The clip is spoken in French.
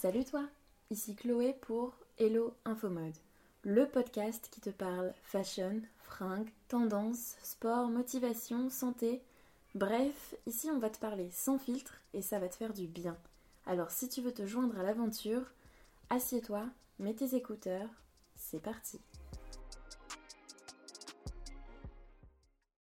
Salut toi, ici Chloé pour Hello Infomode, le podcast qui te parle fashion, fringues, tendances, sport, motivation, santé. Bref, ici on va te parler sans filtre et ça va te faire du bien. Alors si tu veux te joindre à l'aventure, assieds-toi, mets tes écouteurs, c'est parti.